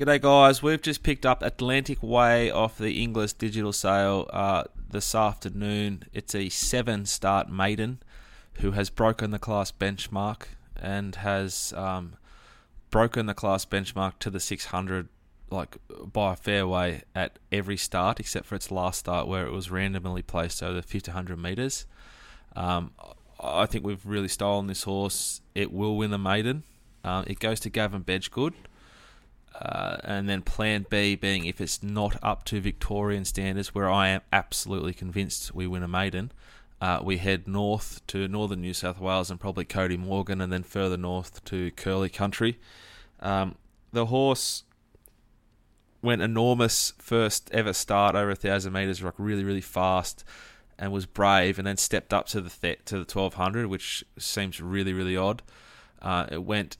G'day, guys. We've just picked up Atlantic Way off the Inglis digital sale uh, this afternoon. It's a seven start maiden who has broken the class benchmark and has um, broken the class benchmark to the 600 like by a fair way at every start except for its last start where it was randomly placed over the 1500 meters. Um, I think we've really stolen this horse. It will win the maiden. Um, it goes to Gavin Bedggood. Uh, and then plan B being if it's not up to Victorian standards, where I am absolutely convinced we win a maiden, uh, we head north to northern New South Wales and probably Cody Morgan, and then further north to Curly Country. Um, the horse went enormous first ever start over a thousand meters, like really really fast, and was brave, and then stepped up to the th- to the twelve hundred, which seems really really odd. Uh, it went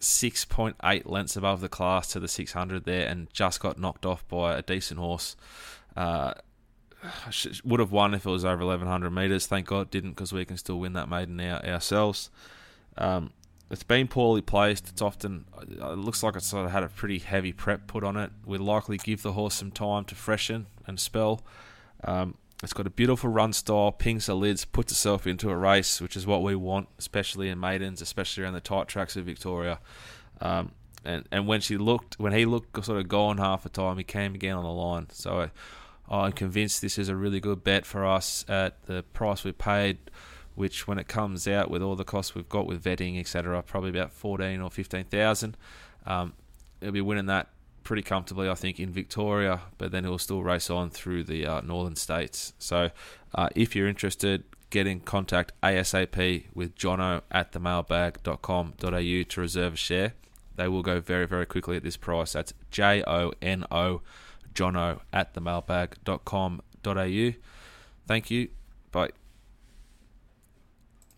6.8 lengths above the class to the 600 there and just got knocked off by a decent horse. Uh, would have won if it was over 1100 metres. Thank God didn't because we can still win that maiden our, ourselves. Um, it's been poorly placed. It's often uh, it looks like it's sort of had a pretty heavy prep put on it. We'd likely give the horse some time to freshen and spell. Um, it's got a beautiful run style, pings the lids, puts itself into a race, which is what we want, especially in maidens, especially around the tight tracks of Victoria. Um, and and when she looked, when he looked sort of gone half the time, he came again on the line. So I'm convinced this is a really good bet for us at the price we paid, which when it comes out with all the costs we've got with vetting, etc., probably about fourteen or fifteen thousand. Um, he'll be winning that pretty comfortably, I think, in Victoria, but then he'll still race on through the uh, northern states. So uh, if you're interested, get in contact ASAP with jono at themailbag.com.au to reserve a share. They will go very, very quickly at this price. That's J O N O, jono at themailbag.com.au. Thank you. Bye.